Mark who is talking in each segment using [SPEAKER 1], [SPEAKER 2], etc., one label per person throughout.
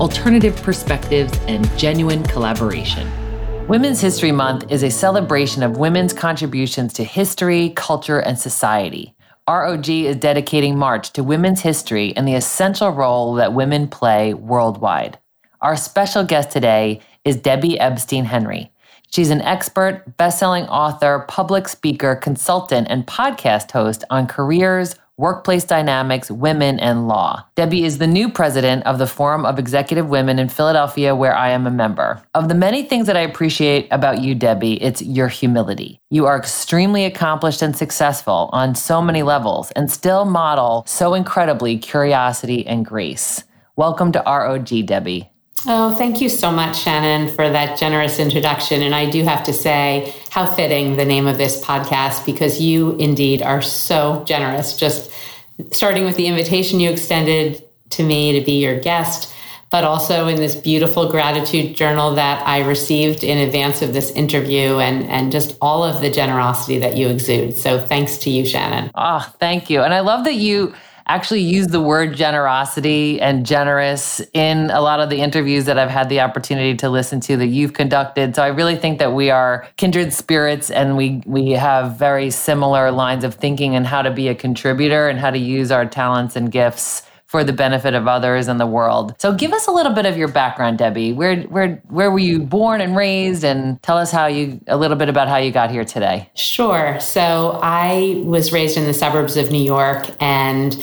[SPEAKER 1] alternative perspectives, and genuine collaboration. Women's History Month is a celebration of women's contributions to history, culture, and society. ROG is dedicating March to women's history and the essential role that women play worldwide. Our special guest today is Debbie Epstein Henry. She's an expert, best-selling author, public speaker, consultant, and podcast host on careers, workplace dynamics, women, and law. Debbie is the new president of the Forum of Executive Women in Philadelphia, where I am a member. Of the many things that I appreciate about you, Debbie, it's your humility. You are extremely accomplished and successful on so many levels and still model so incredibly curiosity and grace. Welcome to ROG, Debbie.
[SPEAKER 2] Oh, thank you so much, Shannon, for that generous introduction. And I do have to say, how fitting the name of this podcast, because you indeed are so generous. Just starting with the invitation you extended to me to be your guest, but also in this beautiful gratitude journal that I received in advance of this interview, and, and just all of the generosity that you exude. So thanks to you, Shannon.
[SPEAKER 1] Oh, thank you. And I love that you actually use the word generosity and generous in a lot of the interviews that I've had the opportunity to listen to that you've conducted. So I really think that we are kindred spirits and we we have very similar lines of thinking and how to be a contributor and how to use our talents and gifts for the benefit of others and the world. So give us a little bit of your background, Debbie. Where where where were you born and raised and tell us how you a little bit about how you got here today.
[SPEAKER 2] Sure. So I was raised in the suburbs of New York and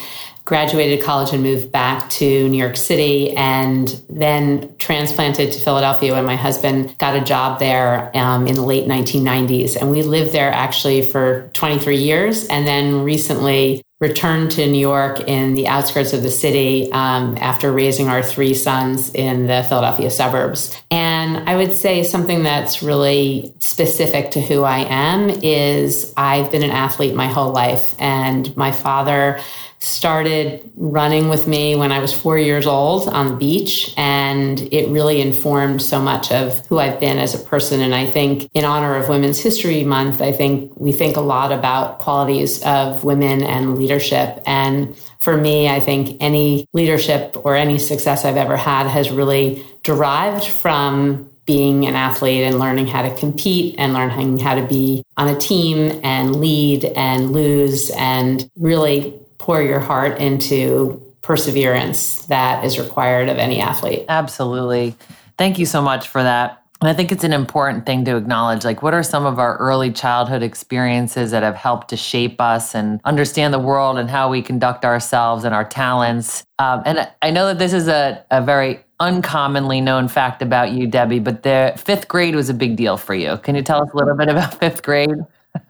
[SPEAKER 2] graduated college and moved back to New York City and then transplanted to Philadelphia when my husband got a job there um, in the late 1990s. And we lived there actually for 23 years and then recently returned to New York in the outskirts of the city um, after raising our three sons in the Philadelphia suburbs. And I would say something that's really specific to who I am is I've been an athlete my whole life, and my father started running with me when I was four years old on the beach. And it really informed so much of who I've been as a person. And I think in honor of Women's History Month, I think we think a lot about qualities of women and leadership. And for me, I think any leadership or any success I've ever had has really derived from being an athlete and learning how to compete and learning how to be on a team and lead and lose and really pour your heart into perseverance that is required of any athlete.
[SPEAKER 1] Absolutely. Thank you so much for that. And I think it's an important thing to acknowledge. Like, what are some of our early childhood experiences that have helped to shape us and understand the world and how we conduct ourselves and our talents? Um, and I know that this is a, a very uncommonly known fact about you, Debbie, but the fifth grade was a big deal for you. Can you tell us a little bit about fifth grade?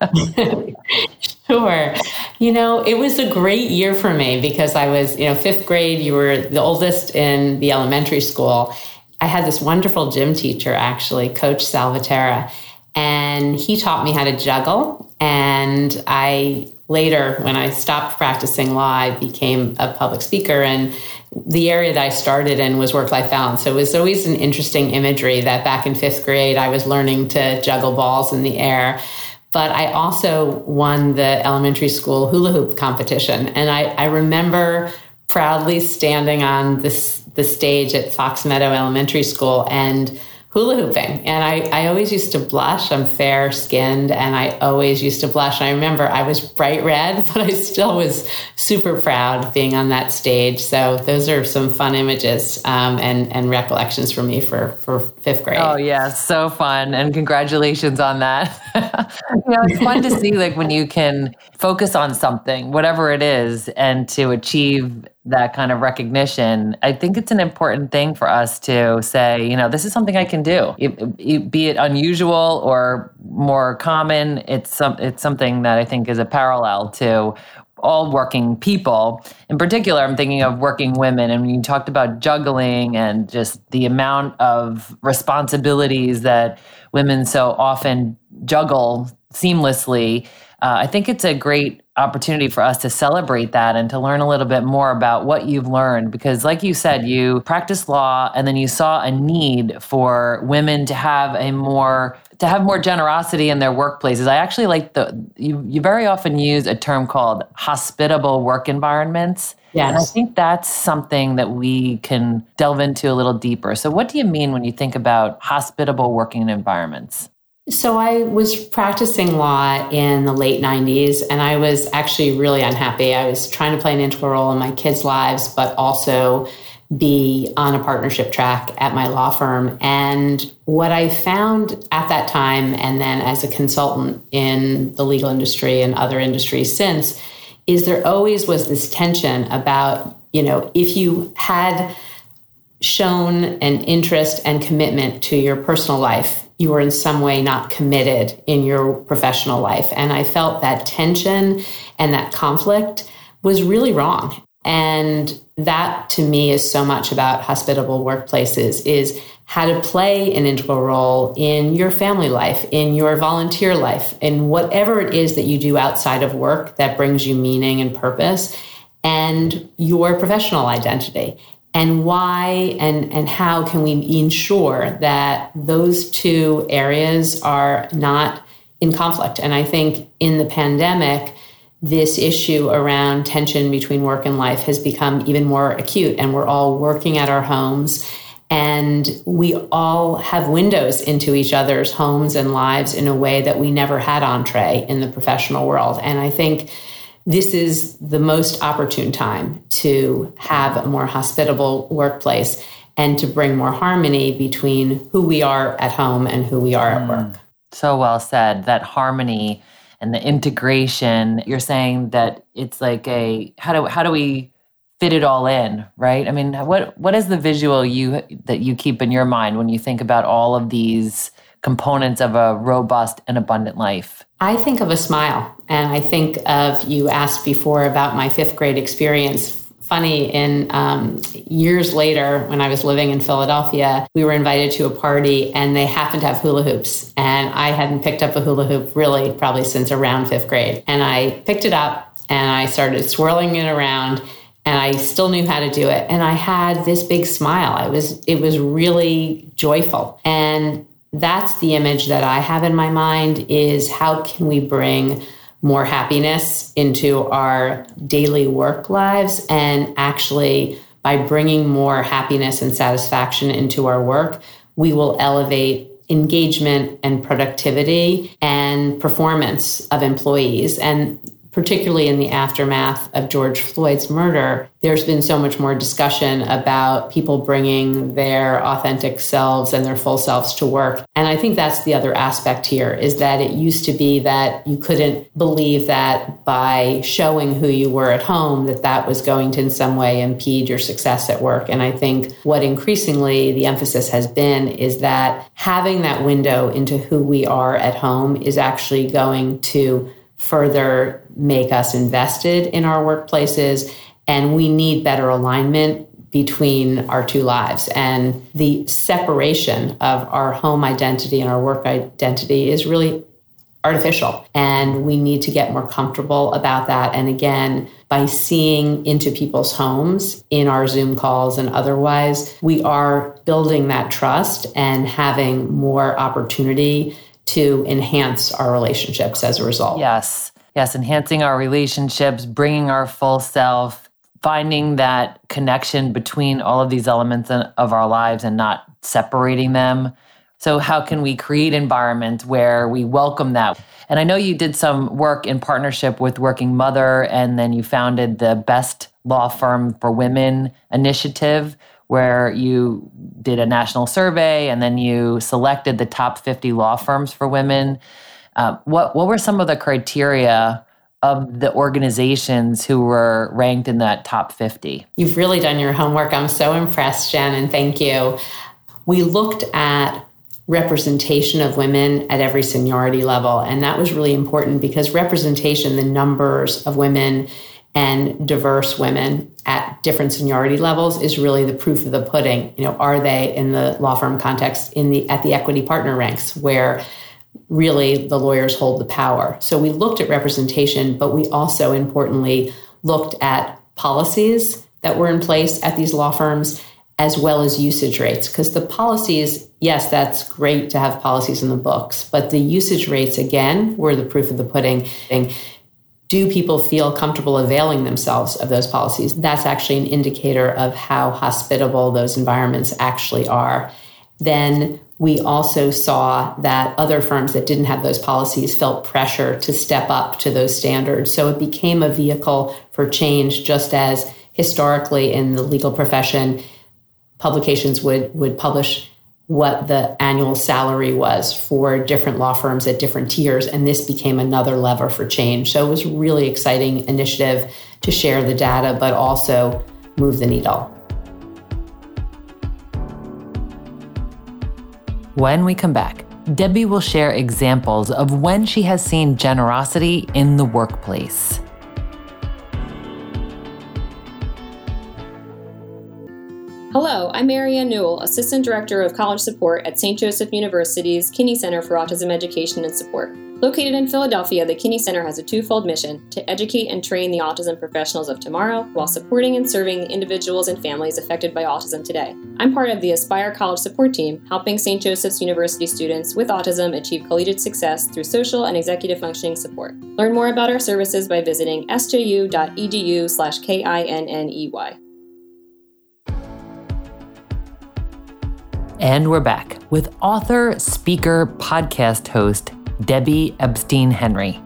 [SPEAKER 2] Sure. You know, it was a great year for me because I was, you know, fifth grade, you were the oldest in the elementary school. I had this wonderful gym teacher, actually, Coach Salvatera, and he taught me how to juggle. And I later, when I stopped practicing law, I became a public speaker. And the area that I started in was work life balance. So it was always an interesting imagery that back in fifth grade, I was learning to juggle balls in the air. But I also won the elementary school hula hoop competition. And I, I remember proudly standing on this, the stage at Fox Meadow Elementary School and hula hooping. And I, I always used to blush. I'm fair skinned and I always used to blush. And I remember I was bright red, but I still was super proud being on that stage. So those are some fun images um, and, and recollections for me for, for fifth grade.
[SPEAKER 1] Oh, yeah. So fun. And congratulations on that. you know, it's fun to see like when you can focus on something, whatever it is, and to achieve that kind of recognition, I think it's an important thing for us to say, you know, this is something I can do. It, it, be it unusual or more common, it's some, it's something that I think is a parallel to all working people. In particular, I'm thinking of working women. And you talked about juggling and just the amount of responsibilities that women so often juggle seamlessly. Uh, I think it's a great opportunity for us to celebrate that and to learn a little bit more about what you've learned. Because, like you said, you practiced law and then you saw a need for women to have a more to have more generosity in their workplaces. I actually like the you, you very often use a term called hospitable work environments.
[SPEAKER 2] Yes.
[SPEAKER 1] And I think that's something that we can delve into a little deeper. So what do you mean when you think about hospitable working environments?
[SPEAKER 2] So I was practicing law in the late 90s and I was actually really unhappy. I was trying to play an integral role in my kids' lives, but also be on a partnership track at my law firm. And what I found at that time, and then as a consultant in the legal industry and other industries since, is there always was this tension about, you know, if you had shown an interest and commitment to your personal life, you were in some way not committed in your professional life. And I felt that tension and that conflict was really wrong. And that to me is so much about hospitable workplaces is how to play an integral role in your family life, in your volunteer life, in whatever it is that you do outside of work that brings you meaning and purpose and your professional identity. And why and, and how can we ensure that those two areas are not in conflict? And I think in the pandemic, this issue around tension between work and life has become even more acute, and we're all working at our homes. And we all have windows into each other's homes and lives in a way that we never had entree in the professional world. And I think this is the most opportune time to have a more hospitable workplace and to bring more harmony between who we are at home and who we are at hmm. work.
[SPEAKER 1] So well said. That harmony and the integration. You're saying that it's like a how do how do we fit it all in, right? I mean, what what is the visual you that you keep in your mind when you think about all of these components of a robust and abundant life?
[SPEAKER 2] I think of a smile, and I think of you asked before about my fifth grade experience. Funny in um, years later when i was living in philadelphia we were invited to a party and they happened to have hula hoops. And i hadn't picked up a hula hoop really probably since around fifth grade. And i picked it up and i started swirling it around and i still knew how to do it. And i had this big smile. I was it was really joyful. And that's the image that i have in my mind is how can we bring more happiness into our daily work lives and actually by bringing more happiness and satisfaction into our work we will elevate engagement and productivity and performance of employees. And particularly in the aftermath of George Floyd's murder, there's been so much more discussion about people bringing their authentic selves and their full selves to work. And I think that's the other aspect here is that it used to be that you couldn't believe that by showing who you were at home that that was going to in some way impede your success at work. And I think what increasingly the emphasis has been is that having that window into who we are at home is actually going to further make us invested in our workplaces. And we need better alignment between our two lives. And the separation of our home identity and our work identity is really artificial. And we need to get more comfortable about that. And again, by seeing into people's homes in our Zoom calls and otherwise, we are building that trust and having more opportunity to enhance our relationships as a result.
[SPEAKER 1] Yes. Yes. Enhancing our relationships, bringing our full self, finding that connection between all of these elements of our lives and not separating them. So, how can we create environments where we welcome that? And I know you did some work in partnership with Working Mother, and then you founded the Best Law Firm for Women initiative, where you did a national survey and then you selected the top 50 law firms for women. Uh, what, what were some of the criteria of the organizations who were ranked in that top 50?
[SPEAKER 2] You've really done your homework. I'm so impressed, Jen, and thank you. We looked at representation of women at every seniority level. And that was really important because representation, the numbers of women and diverse women at different seniority levels is really the proof of the pudding. You know, are they in the law firm context in the at the equity partner ranks where really the lawyers hold the power. So we looked at representation, but we also importantly looked at policies that were in place at these law firms as well as usage rates. Because the policies, yes, that's great to have policies in the books, but the usage rates, again, were the proof of the pudding. Do people feel comfortable availing themselves of those policies? That's actually an indicator of how hospitable those environments actually are. Then we also saw that other firms that didn't have those policies felt pressure to step up to those standards. So it became a vehicle for change, just as historically in the legal profession, publications would would publish what the annual salary was for different law firms at different tiers and this became another lever for change. So it was a really exciting initiative to share the data but also move the needle.
[SPEAKER 1] When we come back debbie will share examples of when she has seen generosity in the workplace
[SPEAKER 3] Hello, I'm Marianne Newell, Assistant Director of College Support at St. Joseph University's Kinney Center for Autism Education and Support. Located in Philadelphia, the Kinney Center has a twofold mission to educate and train the autism professionals of tomorrow while supporting and serving individuals and families affected by autism today. I'm part of the Aspire College Support Team, helping St. Joseph's University students with autism achieve collegiate success through social and executive functioning support. Learn more about our services by visiting sju.edu/kinney.
[SPEAKER 1] And we're back with author, speaker, podcast host Debbie Epstein Henry.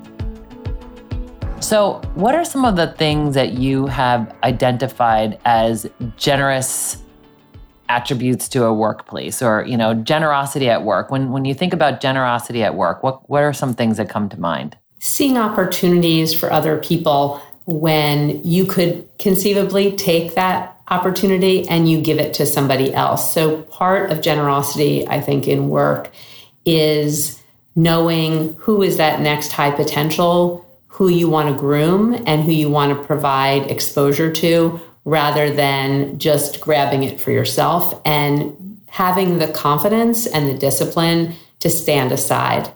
[SPEAKER 1] So, what are some of the things that you have identified as generous attributes to a workplace or, you know, generosity at work? When when you think about generosity at work, what what are some things that come to mind?
[SPEAKER 2] Seeing opportunities for other people when you could conceivably take that opportunity and you give it to somebody else. So, part of generosity, I think, in work is knowing who is that next high potential, who you want to groom, and who you want to provide exposure to rather than just grabbing it for yourself and having the confidence and the discipline to stand aside.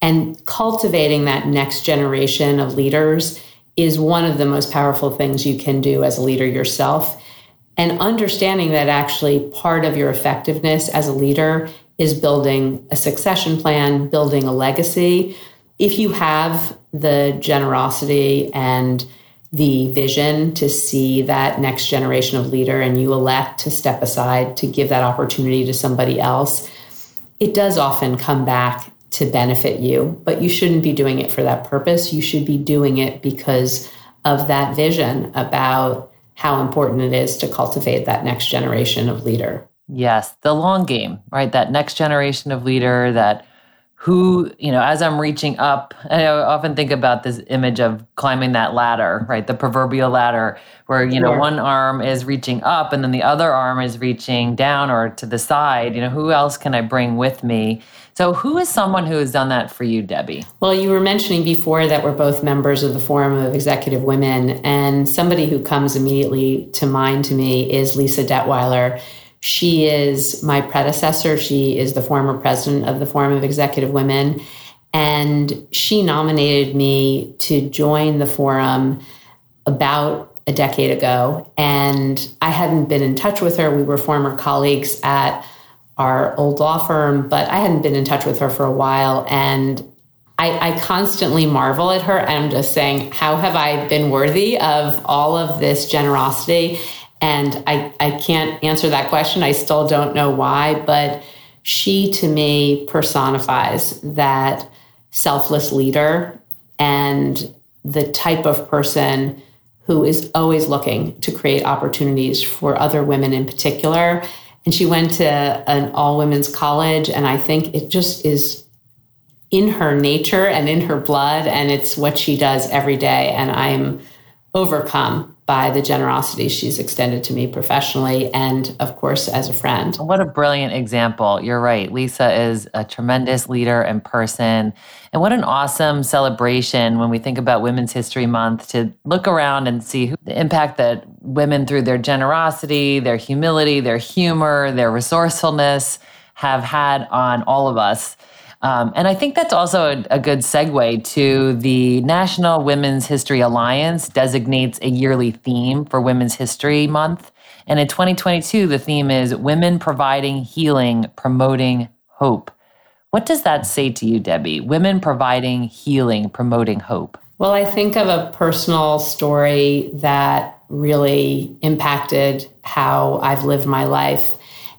[SPEAKER 2] And cultivating that next generation of leaders is one of the most powerful things you can do as a leader yourself and understanding that actually part of your effectiveness as a leader is building a succession plan, building a legacy. If you have the generosity and the vision to see that next generation of leader and you elect to step aside to give that opportunity to somebody else, it does often come back to benefit you, but you shouldn't be doing it for that purpose. You should be doing it because of that vision about how important it is to cultivate that next generation of leader.
[SPEAKER 1] Yes, the long game, right? That next generation of leader that who, you know, as I'm reaching up, I often think about this image of climbing that ladder, right? The proverbial ladder where, you know, one arm is reaching up and then the other arm is reaching down or to the side. You know, who else can I bring with me? So, who is someone who has done that for you, Debbie?
[SPEAKER 2] Well, you were mentioning before that we're both members of the Forum of Executive Women, and somebody who comes immediately to mind to me is Lisa Detweiler. She is my predecessor. She is the former president of the Forum of Executive Women, and she nominated me to join the forum about a decade ago. And I hadn't been in touch with her. We were former colleagues at our old law firm, but I hadn't been in touch with her for a while. And I, I, constantly marvel at her. And I'm just saying, how have I been worthy of all of this generosity? And I, I can't answer that question. I still don't know why, but she to me personifies that selfless leader and the type of person who is always looking to create opportunities for other women in particular and she went to an all women's college. And I think it just is in her nature and in her blood. And it's what she does every day. And I'm overcome by the generosity she's extended to me professionally and, of course, as a friend.
[SPEAKER 1] What a brilliant example. You're right. Lisa is a tremendous leader and person. And what an awesome celebration when we think about Women's History Month to look around and see who, the impact that women, through their generosity, their humility, their humor, their resourcefulness, have had on all of us. Um, and I think that's also a, a, good segue to the National Women's History Alliance designates a yearly theme for Women's History Month. And in 2022, the theme is Women Providing Healing, Promoting Hope. What does that say to you, Debbie? Women providing healing, promoting hope.
[SPEAKER 2] Well, I think of a personal story that really impacted how I've lived my life.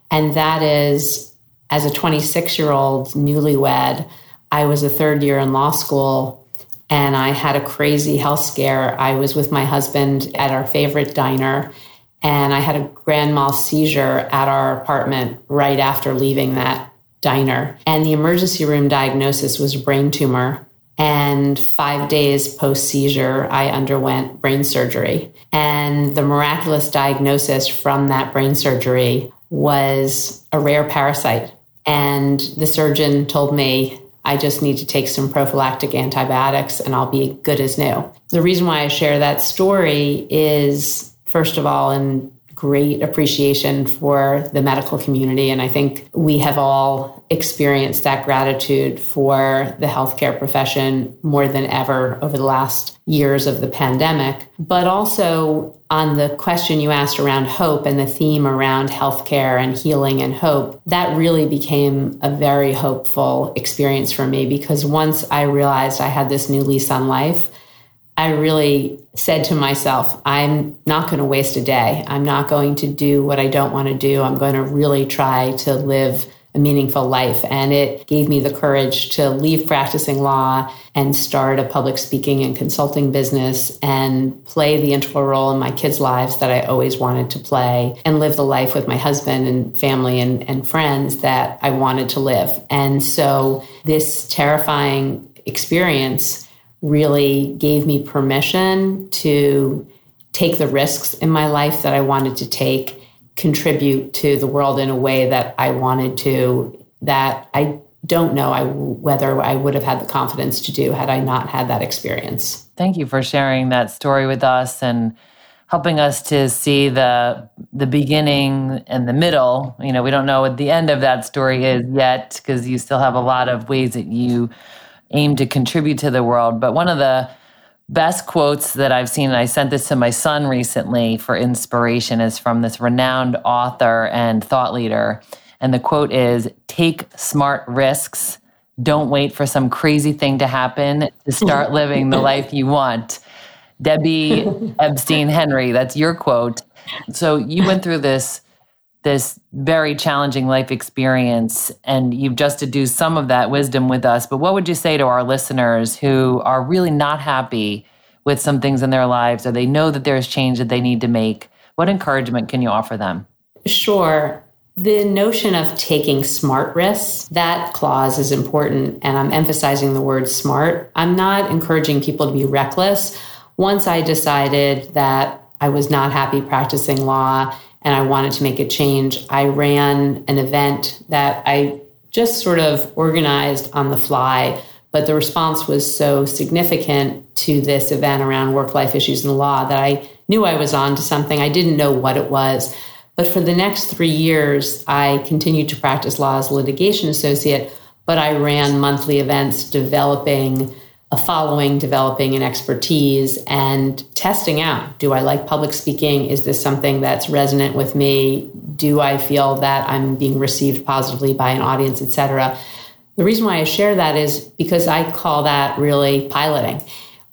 [SPEAKER 2] And that is as a 26 year old newlywed, I was a third year in law school and I had a crazy health scare. I was with my husband at our favorite diner and I had a grand mal seizure at our apartment right after leaving that diner. And the emergency room diagnosis was a brain tumor. And five days post seizure, I underwent brain surgery. And the miraculous diagnosis from that brain surgery was a rare parasite and the surgeon told me I just need to take some prophylactic antibiotics and I'll be good as new. The reason why I share that story is, first of all, in great appreciation for the medical community. And I think we have all experienced that gratitude for the healthcare profession more than ever over the last years of the pandemic. But also on the question you asked around hope and the theme around healthcare and healing and hope, that really became a very hopeful experience for me because once I realized I had this new lease on life, I really said to myself, I'm not going to waste a day. I'm not going to do what I don't want to do. I'm going to really try to live a meaningful life. And it gave me the courage to leave practicing law and start a public speaking and consulting business and play the integral role in my kids' lives that I always wanted to play and live the life with my husband and family and, and friends that I wanted to live. And so this terrifying experience really gave me permission to take the risks in my life that I wanted to take, contribute to the world in a way that I wanted to, that I don't know I, whether I would have had the confidence to do had I not had that experience.
[SPEAKER 1] Thank you for sharing that story with us and helping us to see the the beginning and the middle. You know, we don't know what the end of that story is yet because you still have a lot of ways that you aim to contribute to the world. But one of the best quotes that I've seen, and I sent this to my son recently for inspiration, is from this renowned author and thought leader. And the quote is Take smart risks. Don't wait for some crazy thing to happen to start living the life you want. Debbie Epstein Henry, that's your quote. So you went through this this very challenging life experience and you've just to do some of that wisdom with us. But what would you say to our listeners who are really not happy with some things in their lives or they know that there's change that they need to make? What encouragement can you offer them?
[SPEAKER 2] Sure. The notion of taking smart risks that clause is important and i'm emphasizing the word smart. I'm not encouraging people to be reckless. Once i decided that i was not happy practicing law and I wanted to make a change, I ran an event that I just sort of organized on the fly. But the response was so significant to this event around work life issues in law that I knew I was on to something. I didn't know what it was. But for the next three years, I continued to practice law as a litigation associate, but I ran monthly events developing a following, developing an expertise, and testing out do I like public speaking? Is this something that's resonant with me? Do I feel that I'm being received positively by an audience, etc.? The reason why I share that is because I call that really piloting.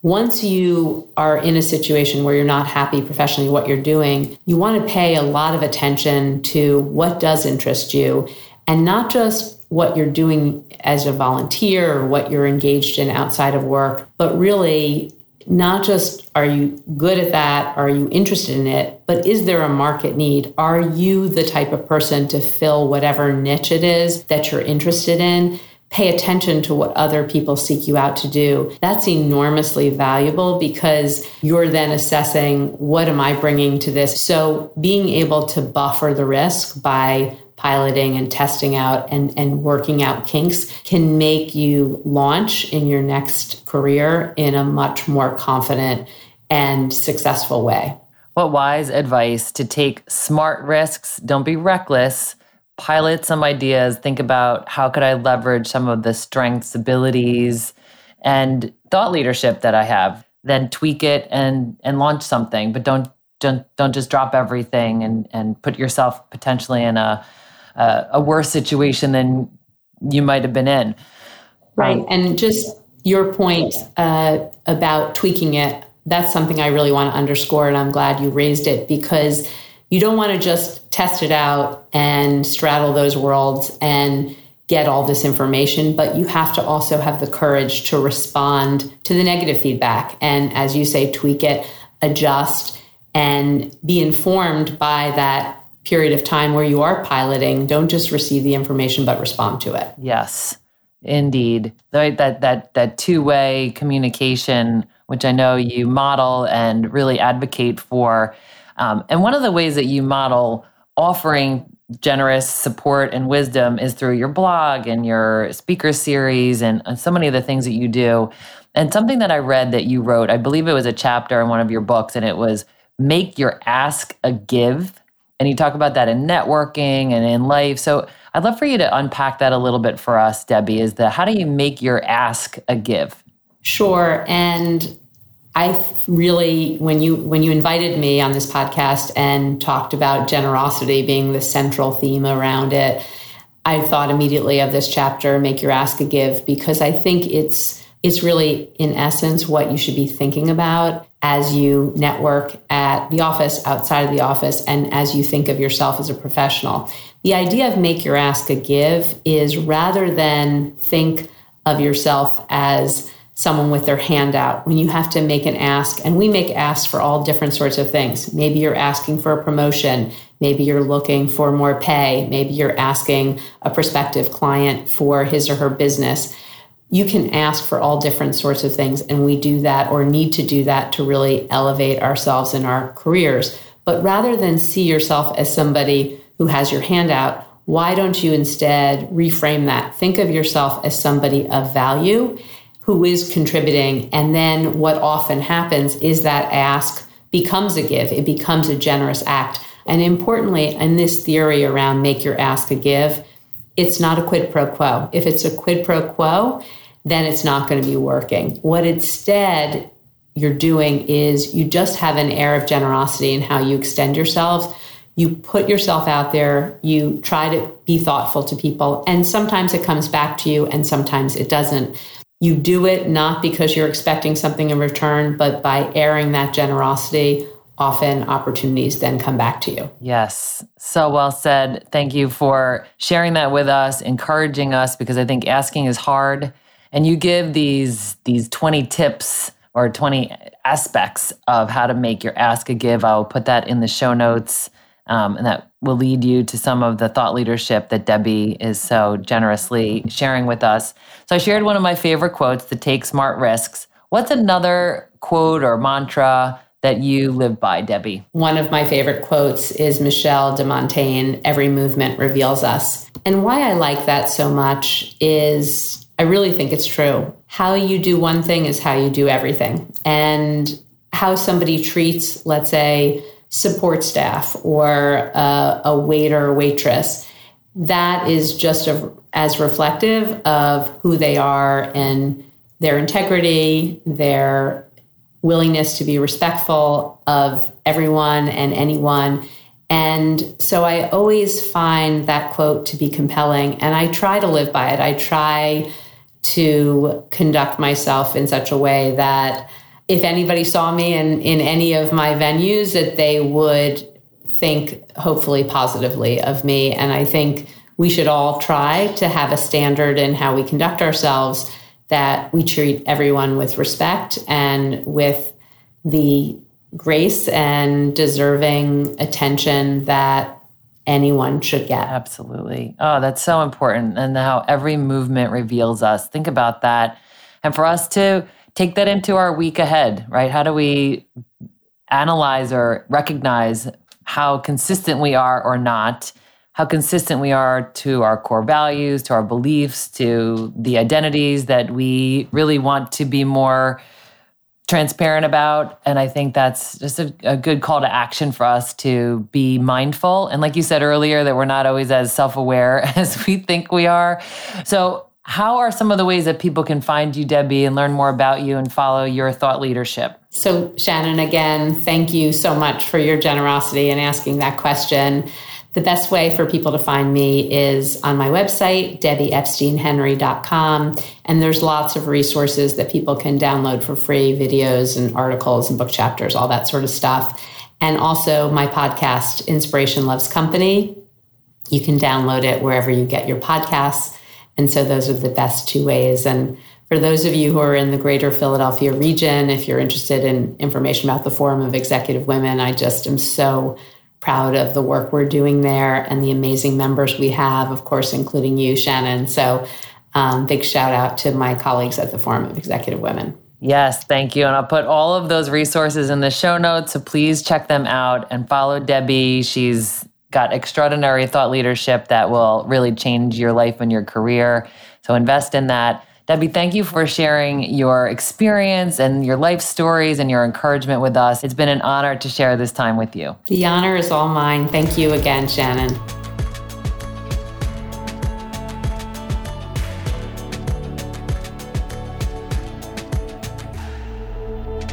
[SPEAKER 2] Once you are in a situation where you're not happy professionally what you're doing, you want to pay a lot of attention to what does interest you and not just what you're doing as a volunteer or what you're engaged in outside of work, but really not just are you good at that, are you interested in it, but is there a market need? Are you the type of person to fill whatever niche it is that you're interested in? Pay attention to what other people seek you out to do. That's enormously valuable because you're then assessing what am I bringing to this. So being able to buffer the risk by piloting and testing out and, and working out kinks can make you launch in your next career in a much more confident and successful way.
[SPEAKER 1] What wise advice to take smart risks, don't be reckless, pilot some ideas, think about how could I leverage some of the strengths, abilities, and thought leadership that I have, then tweak it and and launch something, but don't don't don't just drop everything and and put yourself potentially in a a, a worse situation than you might have been in.
[SPEAKER 2] Right. Um, and just your point uh, about tweaking it, that's something I really want to underscore. And I'm glad you raised it because you don't want to just test it out and straddle those worlds and get all this information, but you have to also have the courage to respond to the negative feedback. And as you say, tweak it, adjust, and be informed by that period of time where you are piloting, don't just receive the information but respond to it.
[SPEAKER 1] Yes, indeed. That that that, that two-way communication, which I know you model and really advocate for. Um, and one of the ways that you model offering generous support and wisdom is through your blog and your speaker series and, and so many of the things that you do. And something that I read that you wrote, I believe it was a chapter in one of your books, and it was make your ask a give and you talk about that in networking and in life. So I'd love for you to unpack that a little bit for us, Debbie. Is the how do you make your ask a give?
[SPEAKER 2] Sure. And I really when you when you invited me on this podcast and talked about generosity being the central theme around it, I thought immediately of this chapter, Make Your Ask a Give, because I think it's it's really in essence what you should be thinking about as you network at the office, outside of the office, and as you think of yourself as a professional. The idea of make your ask a give is rather than think of yourself as someone with their hand out. When you have to make an ask and we make asks for all different sorts of things. Maybe you're asking for a promotion. Maybe you're looking for more pay. Maybe you're asking a prospective client for his or her business. You can ask for all different sorts of things and we do that or need to do that to really elevate ourselves in our careers. But rather than see yourself as somebody who has your hand out why don't you instead reframe that? Think of yourself as somebody of value who is contributing and then what often happens is that ask becomes a give it becomes a generous act and importantly in this theory around make your ask a give it's not a quid pro quo if it's a quid pro quo then it's not going to be working. What instead you're doing is you just have an air of generosity in how you extend yourselves. You put yourself out there, you try to be thoughtful to people, and sometimes it comes back to you and sometimes it doesn't. You do it not because you're expecting something in return, but by airing that generosity, often opportunities then come back to you.
[SPEAKER 1] Yes, so well said. Thank you for sharing that with us, encouraging us, because I think asking is hard and you give these these 20 tips or 20 aspects of how to make your ask a give i'll put that in the show notes um, and that will lead you to some of the thought leadership that debbie is so generously sharing with us so i shared one of my favorite quotes to take smart risks what's another quote or mantra that you live by, Debbie?
[SPEAKER 2] One of my favorite quotes is Michel de Montaigne Every movement reveals us. And why I like that so much is I really think it's true. How you do one thing is how you do everything. And how somebody treats, let's say, support staff or a, a waiter or waitress, that is just a, as reflective of who they are and their integrity, their willingness to be respectful of everyone and anyone. And so I always find that quote to be compelling and I try to live by it. I try to conduct myself in such a way that if anybody saw me in, in any of my venues, that they would think hopefully positively of me. And I think we should all try to have a standard in how we conduct ourselves that we treat everyone with respect and with the grace and deserving attention that anyone should get.
[SPEAKER 1] Absolutely. Oh, that's so important. And how every movement reveals us. Think about that. And for us to take that into our week ahead, right? How do we analyze or recognize how consistent we are or not? How consistent we are to our core values, to our beliefs, to the identities that we really want to be more transparent about. And I think that's just a, a, good call to action for us to be mindful. And like you said earlier, that we're not always as self aware as we think we are. So, how are some of the ways that people can find you, Debbie, and learn more about you and follow your thought leadership?
[SPEAKER 2] So, Shannon, again, thank you so much for your generosity in asking that question. The best way for people to find me is on my website, debbieepsteinhenry.com. And there's lots of resources that people can download for free videos and articles and book chapters, all that sort of stuff. And also my podcast, Inspiration Loves Company. You can download it wherever you get your podcasts. And so those are the best two ways. And for those of you who are in the greater Philadelphia region, if you're interested in information about the Forum of Executive Women, I just am so proud of the work we're doing there and the amazing members we have, of course, including you, Shannon. So, um, big shout out to my colleagues at the Forum of Executive Women.
[SPEAKER 1] Yes, thank you. And I'll put all of those resources in the show notes. So please check them out and follow Debbie. She's got extraordinary thought leadership that will really change your life and your career. So invest in that. Debbie, thank you for sharing your experience and your life stories and your encouragement with us. It's been an honor to share this time with you.
[SPEAKER 2] The honor is all mine. Thank you again, Shannon.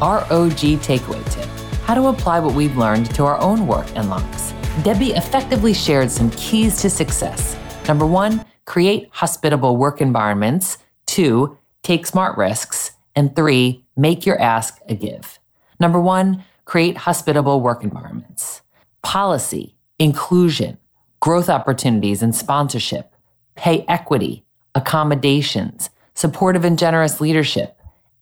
[SPEAKER 1] ROG takeaway tip how to apply what we've learned to our own work and lives. Debbie effectively shared some keys to success. Number one, create hospitable work environments Two, take smart risks. And three, make your ask a give. Number one, create hospitable work environments. Policy, inclusion, growth opportunities and sponsorship, pay equity, accommodations, supportive and generous leadership,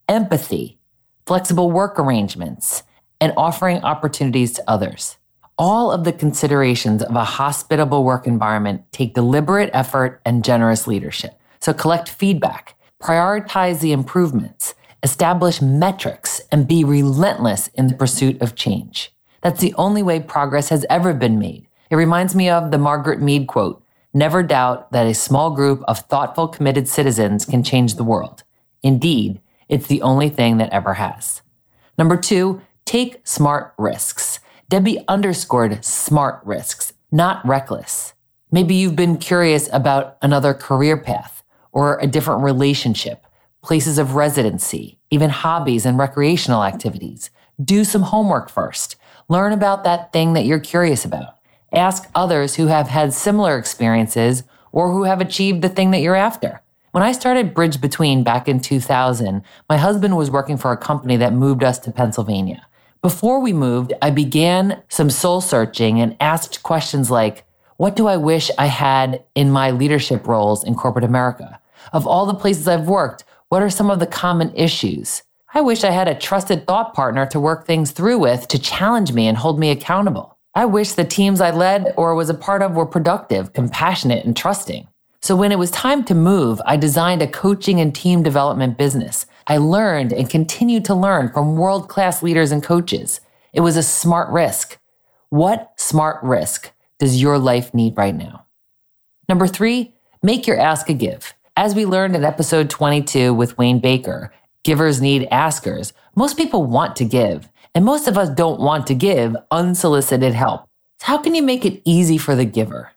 [SPEAKER 1] empathy, flexible work arrangements, and offering opportunities to others. All of the considerations of a hospitable work environment take deliberate effort and generous leadership. So collect feedback, prioritize the improvements, establish metrics, and be relentless in the pursuit of change. That's the only way progress has ever been made. It reminds me of the Margaret Mead quote Never doubt that a small group of thoughtful, committed citizens can change the world. Indeed, it's the only thing that ever has. Number two, take smart risks. Debbie underscored smart risks, not reckless. Maybe you've been curious about another career path or a different relationship, places of residency, even hobbies and recreational activities. Do some homework first. Learn about that thing that you're curious about. Ask others who have had similar experiences or who have achieved the thing that you're after. When I started Bridge Between back in 2000, my husband was working for a company that moved us to Pennsylvania. Before we moved, I began some soul searching and asked questions like, what do I wish I had in my leadership roles in corporate America? Of all the places I've worked, what are some of the common issues? I wish I had a trusted thought partner to work things through with to challenge me and hold me accountable. I wish the teams I led or was a part of were productive, compassionate, and trusting. So when it was time to move, I designed a coaching and team development business. I learned and continue to learn from world class leaders and coaches. It was a smart risk. What smart risk does your life need right now? Number three, make your ask a give. As we learned in episode 22 with Wayne Baker, givers need askers. Most people want to give, and most of us don't want to give unsolicited help. So how can you make it easy for the giver?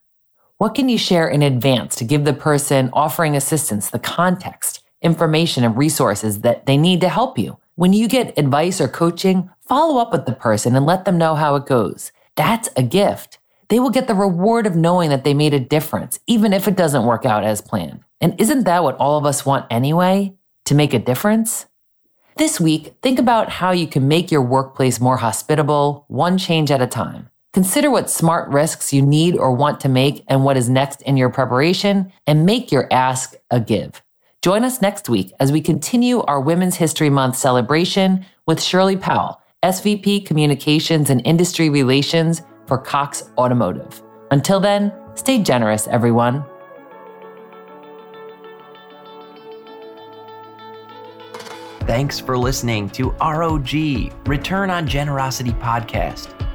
[SPEAKER 1] What can you share in advance to give the person offering assistance the context, information, and resources that they need to help you? When you get advice or coaching, follow up with the person and let them know how it goes. That's a gift. They will get the reward of knowing that they made a difference, even if it doesn't work out as planned. And isn't that what all of us want anyway? To make a difference? This week, think about how you can make your workplace more hospitable, one change at a time. Consider what smart risks you need or want to make and what is next in your preparation, and make your ask a give. Join us next week as we continue our Women's History Month celebration with Shirley Powell, SVP Communications and Industry Relations for Cox Automotive. Until then, stay generous, everyone.
[SPEAKER 4] Thanks for listening to ROG, Return on Generosity podcast